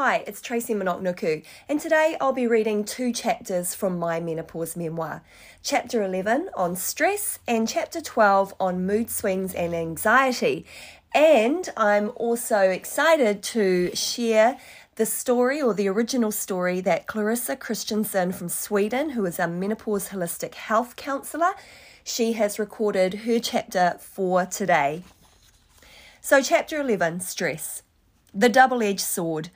Hi, it's Tracy Manoknuku, and today I'll be reading two chapters from my menopause memoir. Chapter 11 on stress and chapter 12 on mood swings and anxiety. And I'm also excited to share the story or the original story that Clarissa Christensen from Sweden, who is a menopause holistic health counselor, she has recorded her chapter for today. So, chapter 11 stress, the double edged sword.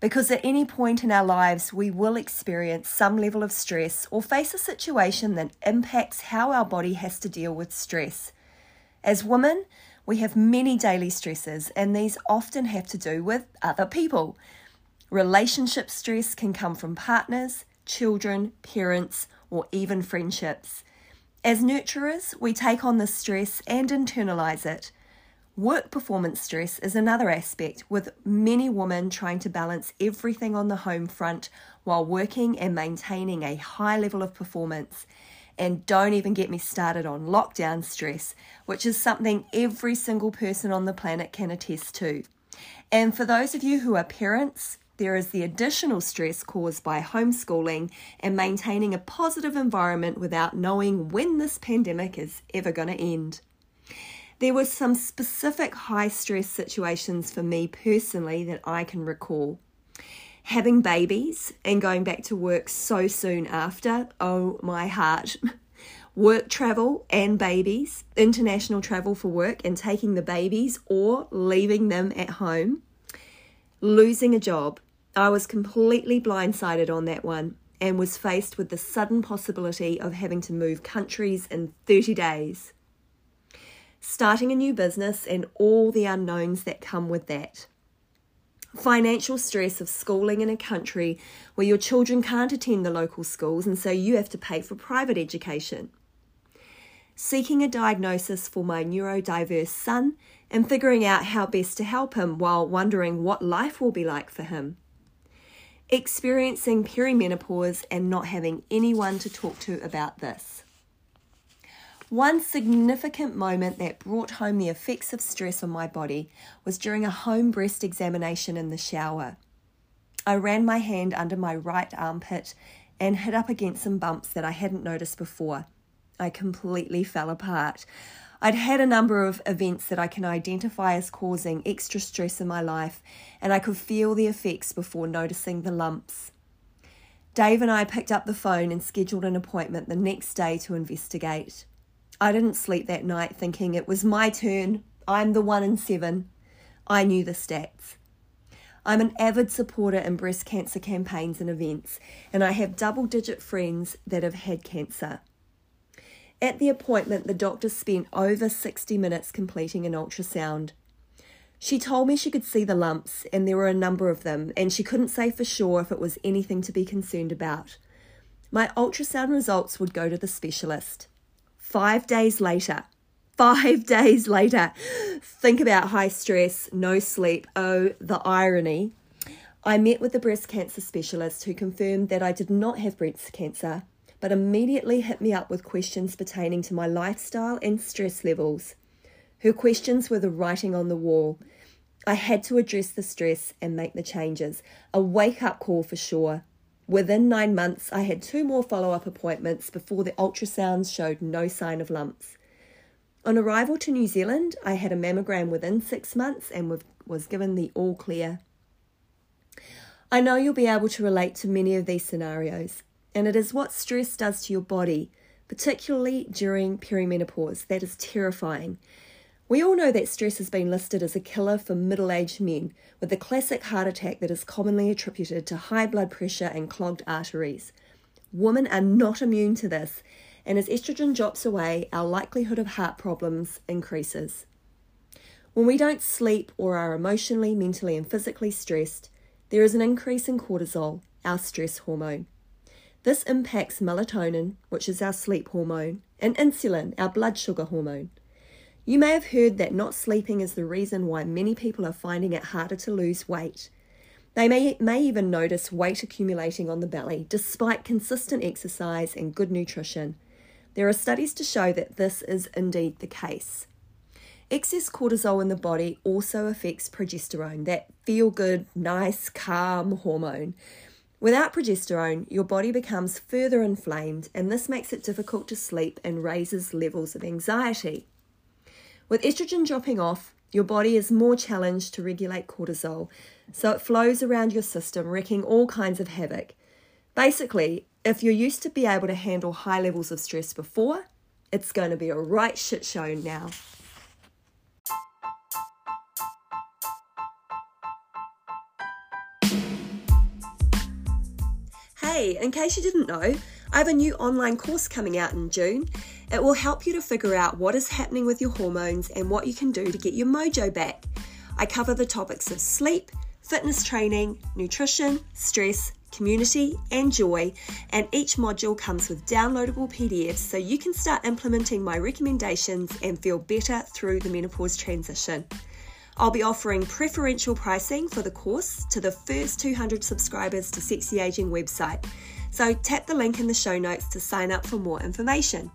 Because at any point in our lives, we will experience some level of stress or face a situation that impacts how our body has to deal with stress. As women, we have many daily stresses, and these often have to do with other people. Relationship stress can come from partners, children, parents, or even friendships. As nurturers, we take on this stress and internalize it. Work performance stress is another aspect, with many women trying to balance everything on the home front while working and maintaining a high level of performance. And don't even get me started on lockdown stress, which is something every single person on the planet can attest to. And for those of you who are parents, there is the additional stress caused by homeschooling and maintaining a positive environment without knowing when this pandemic is ever going to end. There were some specific high stress situations for me personally that I can recall. Having babies and going back to work so soon after, oh my heart. work travel and babies, international travel for work and taking the babies or leaving them at home. Losing a job. I was completely blindsided on that one and was faced with the sudden possibility of having to move countries in 30 days starting a new business, and all the unknowns that come with that. Financial stress of schooling in a country where your children can't attend the local schools and so you have to pay for private education. Seeking a diagnosis for my neurodiverse son and figuring out how best to help him while wondering what life will be like for him. Experiencing perimenopause and not having anyone to talk to about this. One significant moment that brought home the effects of stress on my body was during a home breast examination in the shower. I ran my hand under my right armpit and hit up against some bumps that I hadn't noticed before. I completely fell apart. I'd had a number of events that I can identify as causing extra stress in my life, and I could feel the effects before noticing the lumps. Dave and I picked up the phone and scheduled an appointment the next day to investigate. I didn't sleep that night thinking it was my turn. I'm the one in seven. I knew the stats. I'm an avid supporter in breast cancer campaigns and events, and I have double digit friends that have had cancer. At the appointment, the doctor spent over 60 minutes completing an ultrasound. She told me she could see the lumps, and there were a number of them, and she couldn't say for sure if it was anything to be concerned about. My ultrasound results would go to the specialist. Five days later, five days later, think about high stress, no sleep. Oh, the irony. I met with the breast cancer specialist who confirmed that I did not have breast cancer, but immediately hit me up with questions pertaining to my lifestyle and stress levels. Her questions were the writing on the wall. I had to address the stress and make the changes. A wake up call for sure. Within nine months, I had two more follow up appointments before the ultrasounds showed no sign of lumps. On arrival to New Zealand, I had a mammogram within six months and was given the all clear. I know you'll be able to relate to many of these scenarios, and it is what stress does to your body, particularly during perimenopause, that is terrifying. We all know that stress has been listed as a killer for middle aged men, with the classic heart attack that is commonly attributed to high blood pressure and clogged arteries. Women are not immune to this, and as estrogen drops away, our likelihood of heart problems increases. When we don't sleep or are emotionally, mentally, and physically stressed, there is an increase in cortisol, our stress hormone. This impacts melatonin, which is our sleep hormone, and insulin, our blood sugar hormone. You may have heard that not sleeping is the reason why many people are finding it harder to lose weight. They may, may even notice weight accumulating on the belly despite consistent exercise and good nutrition. There are studies to show that this is indeed the case. Excess cortisol in the body also affects progesterone, that feel good, nice, calm hormone. Without progesterone, your body becomes further inflamed, and this makes it difficult to sleep and raises levels of anxiety. With estrogen dropping off, your body is more challenged to regulate cortisol, so it flows around your system, wreaking all kinds of havoc. Basically, if you're used to be able to handle high levels of stress before, it's going to be a right shit show now. Hey, in case you didn't know, I have a new online course coming out in June. It will help you to figure out what is happening with your hormones and what you can do to get your mojo back. I cover the topics of sleep, fitness training, nutrition, stress, community, and joy, and each module comes with downloadable PDFs so you can start implementing my recommendations and feel better through the menopause transition. I'll be offering preferential pricing for the course to the first 200 subscribers to Sexy Aging website. So tap the link in the show notes to sign up for more information.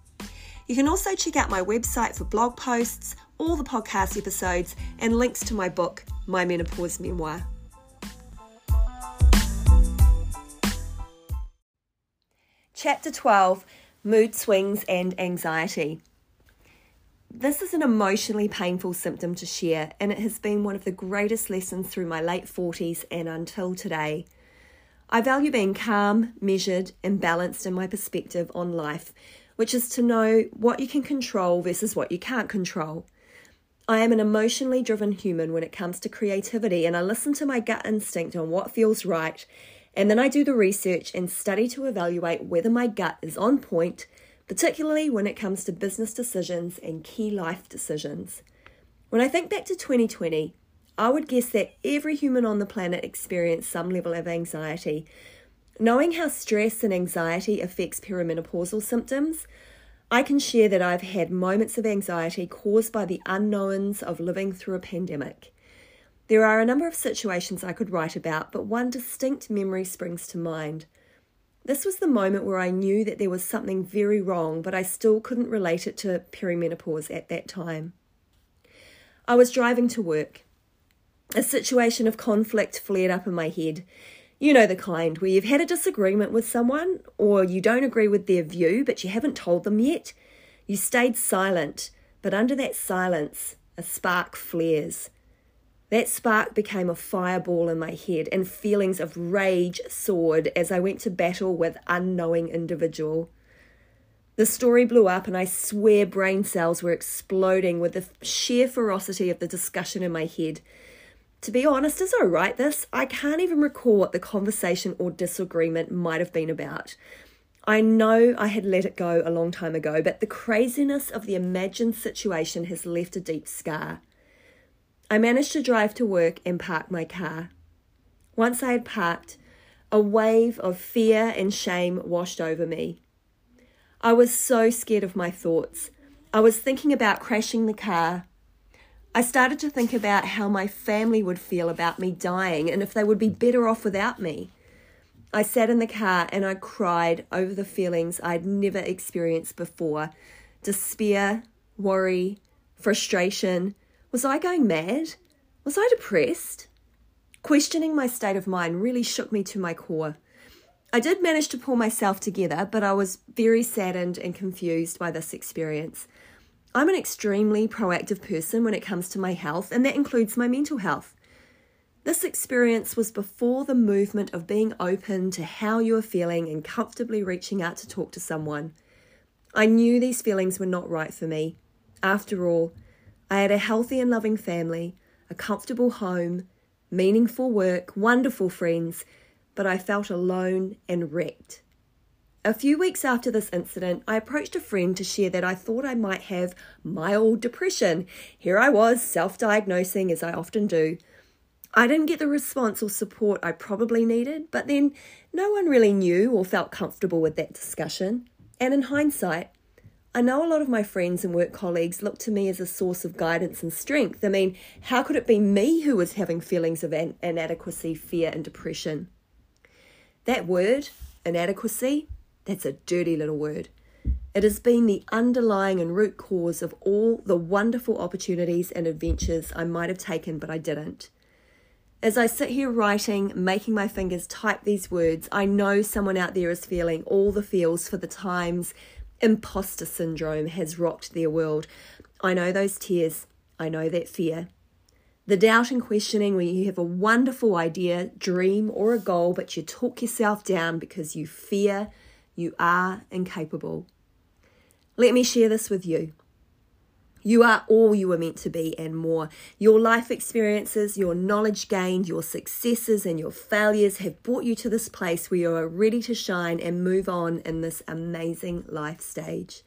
You can also check out my website for blog posts, all the podcast episodes, and links to my book, My Menopause Memoir. Chapter 12 Mood Swings and Anxiety. This is an emotionally painful symptom to share, and it has been one of the greatest lessons through my late 40s and until today. I value being calm, measured, and balanced in my perspective on life, which is to know what you can control versus what you can't control. I am an emotionally driven human when it comes to creativity, and I listen to my gut instinct on what feels right, and then I do the research and study to evaluate whether my gut is on point particularly when it comes to business decisions and key life decisions. When I think back to 2020, I would guess that every human on the planet experienced some level of anxiety. Knowing how stress and anxiety affects perimenopausal symptoms, I can share that I've had moments of anxiety caused by the unknowns of living through a pandemic. There are a number of situations I could write about, but one distinct memory springs to mind. This was the moment where I knew that there was something very wrong, but I still couldn't relate it to perimenopause at that time. I was driving to work. A situation of conflict flared up in my head. You know the kind where you've had a disagreement with someone, or you don't agree with their view, but you haven't told them yet. You stayed silent, but under that silence, a spark flares. That spark became a fireball in my head, and feelings of rage soared as I went to battle with unknowing individual. The story blew up, and I swear brain cells were exploding with the sheer ferocity of the discussion in my head. To be honest, as I write this, I can't even recall what the conversation or disagreement might have been about. I know I had let it go a long time ago, but the craziness of the imagined situation has left a deep scar. I managed to drive to work and park my car. Once I had parked, a wave of fear and shame washed over me. I was so scared of my thoughts. I was thinking about crashing the car. I started to think about how my family would feel about me dying and if they would be better off without me. I sat in the car and I cried over the feelings I'd never experienced before despair, worry, frustration, was I going mad? Was I depressed? Questioning my state of mind really shook me to my core. I did manage to pull myself together, but I was very saddened and confused by this experience. I'm an extremely proactive person when it comes to my health, and that includes my mental health. This experience was before the movement of being open to how you are feeling and comfortably reaching out to talk to someone. I knew these feelings were not right for me. After all, I had a healthy and loving family, a comfortable home, meaningful work, wonderful friends, but I felt alone and wrecked. A few weeks after this incident, I approached a friend to share that I thought I might have mild depression. Here I was, self diagnosing as I often do. I didn't get the response or support I probably needed, but then no one really knew or felt comfortable with that discussion. And in hindsight, I know a lot of my friends and work colleagues look to me as a source of guidance and strength. I mean, how could it be me who was having feelings of inadequacy, fear, and depression? That word, inadequacy, that's a dirty little word. It has been the underlying and root cause of all the wonderful opportunities and adventures I might have taken, but I didn't. As I sit here writing, making my fingers type these words, I know someone out there is feeling all the feels for the times imposter syndrome has rocked their world. I know those tears. I know that fear. The doubt and questioning when you have a wonderful idea, dream, or a goal, but you talk yourself down because you fear you are incapable. Let me share this with you. You are all you were meant to be and more. Your life experiences, your knowledge gained, your successes, and your failures have brought you to this place where you are ready to shine and move on in this amazing life stage.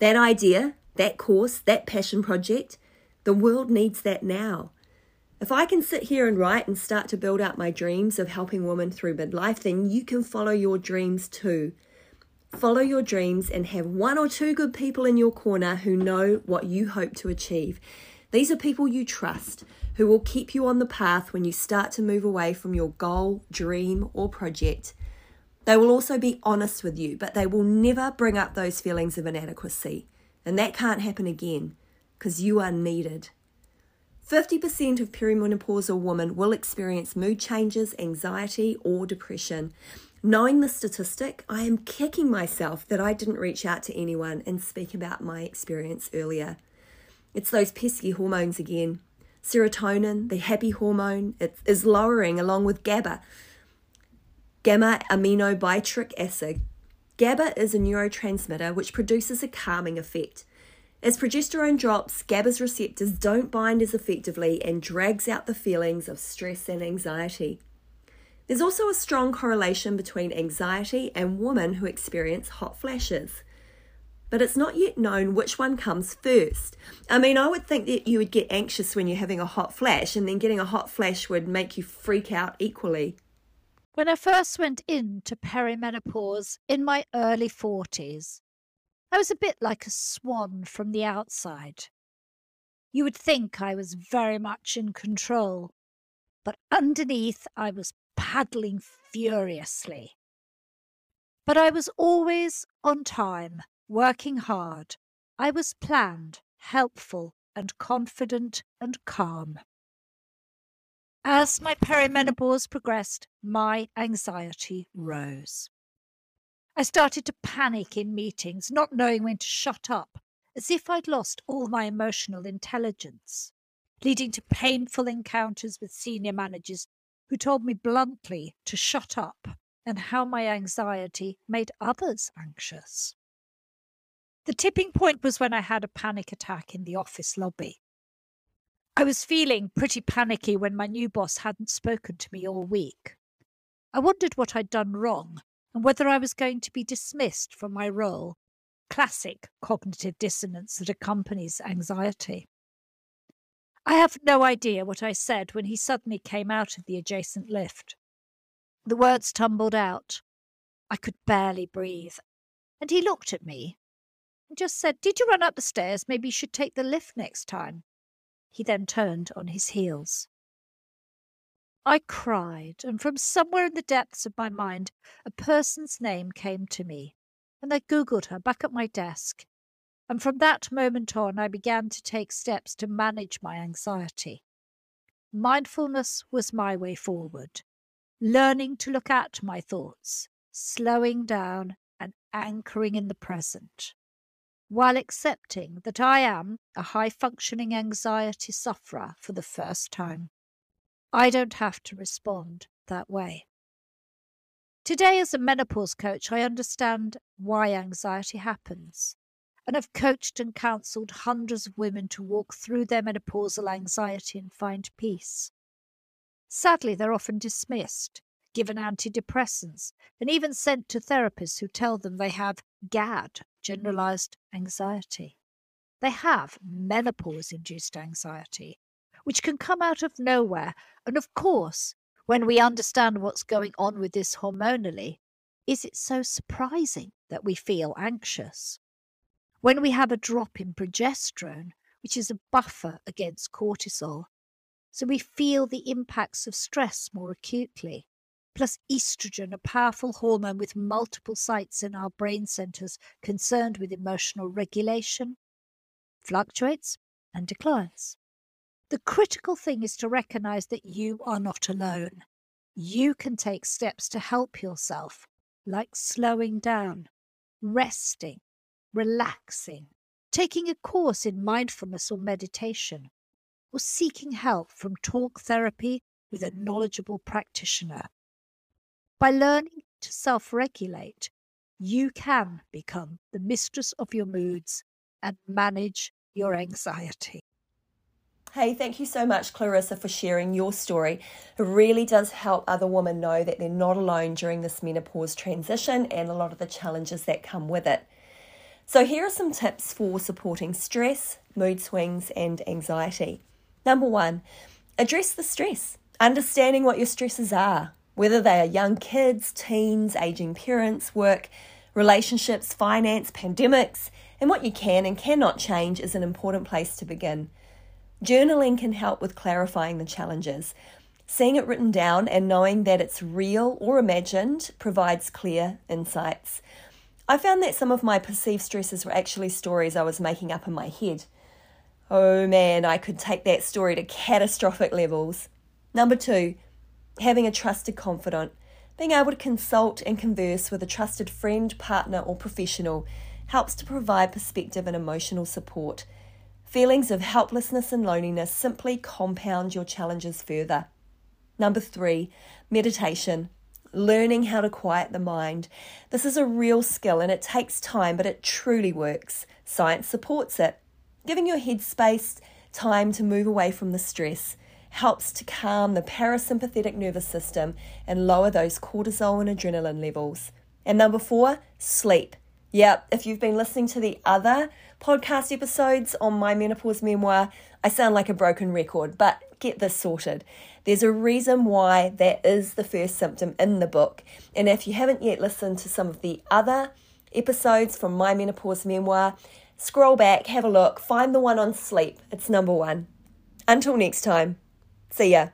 That idea, that course, that passion project, the world needs that now. If I can sit here and write and start to build out my dreams of helping women through midlife, then you can follow your dreams too. Follow your dreams and have one or two good people in your corner who know what you hope to achieve. These are people you trust who will keep you on the path when you start to move away from your goal, dream, or project. They will also be honest with you, but they will never bring up those feelings of inadequacy. And that can't happen again because you are needed. 50% of perimenopausal women will experience mood changes, anxiety, or depression. Knowing the statistic, I am kicking myself that I didn't reach out to anyone and speak about my experience earlier. It's those pesky hormones again. Serotonin, the happy hormone, it is lowering along with GABA, gamma aminobutyric acid. GABA is a neurotransmitter which produces a calming effect. As progesterone drops, GABA's receptors don't bind as effectively and drags out the feelings of stress and anxiety. There's also a strong correlation between anxiety and women who experience hot flashes. But it's not yet known which one comes first. I mean, I would think that you would get anxious when you're having a hot flash, and then getting a hot flash would make you freak out equally. When I first went into perimenopause in my early 40s, I was a bit like a swan from the outside. You would think I was very much in control, but underneath I was paddling furiously. But I was always on time, working hard. I was planned, helpful, and confident and calm. As my perimenopause progressed, my anxiety rose. I started to panic in meetings, not knowing when to shut up, as if I'd lost all my emotional intelligence, leading to painful encounters with senior managers who told me bluntly to shut up and how my anxiety made others anxious. The tipping point was when I had a panic attack in the office lobby. I was feeling pretty panicky when my new boss hadn't spoken to me all week. I wondered what I'd done wrong and whether I was going to be dismissed from my role. Classic cognitive dissonance that accompanies anxiety. I have no idea what I said when he suddenly came out of the adjacent lift. The words tumbled out. I could barely breathe. And he looked at me and just said, Did you run up the stairs? Maybe you should take the lift next time. He then turned on his heels. I cried, and from somewhere in the depths of my mind, a person's name came to me, and I Googled her back at my desk and from that moment on, I began to take steps to manage my anxiety. Mindfulness was my way forward, learning to look at my thoughts, slowing down and anchoring in the present, while accepting that I am a high functioning anxiety sufferer for the first time. I don't have to respond that way. Today, as a menopause coach, I understand why anxiety happens and have coached and counselled hundreds of women to walk through their menopausal anxiety and find peace. Sadly, they're often dismissed, given antidepressants, and even sent to therapists who tell them they have GAD, generalized anxiety. They have menopause induced anxiety, which can come out of nowhere. And of course, when we understand what's going on with this hormonally, is it so surprising that we feel anxious? When we have a drop in progesterone, which is a buffer against cortisol, so we feel the impacts of stress more acutely. plus estrogen, a powerful hormone with multiple sites in our brain centers concerned with emotional regulation, fluctuates and declines. The critical thing is to recognize that you are not alone. You can take steps to help yourself, like slowing down, resting, relaxing, taking a course in mindfulness or meditation, or seeking help from talk therapy with a knowledgeable practitioner. By learning to self regulate, you can become the mistress of your moods and manage your anxiety. Hey, thank you so much, Clarissa, for sharing your story. It really does help other women know that they're not alone during this menopause transition and a lot of the challenges that come with it. So, here are some tips for supporting stress, mood swings, and anxiety. Number one, address the stress, understanding what your stresses are, whether they are young kids, teens, aging parents, work, relationships, finance, pandemics, and what you can and cannot change is an important place to begin. Journaling can help with clarifying the challenges. Seeing it written down and knowing that it's real or imagined provides clear insights. I found that some of my perceived stresses were actually stories I was making up in my head. Oh man, I could take that story to catastrophic levels. Number two, having a trusted confidant. Being able to consult and converse with a trusted friend, partner, or professional helps to provide perspective and emotional support. Feelings of helplessness and loneliness simply compound your challenges further. Number three, meditation. Learning how to quiet the mind. This is a real skill and it takes time, but it truly works. Science supports it. Giving your head space, time to move away from the stress helps to calm the parasympathetic nervous system and lower those cortisol and adrenaline levels. And number four, sleep. Yep, if you've been listening to the other podcast episodes on my menopause memoir, I sound like a broken record, but get this sorted. There's a reason why that is the first symptom in the book. And if you haven't yet listened to some of the other episodes from my menopause memoir, scroll back, have a look, find the one on sleep. It's number one. Until next time, see ya.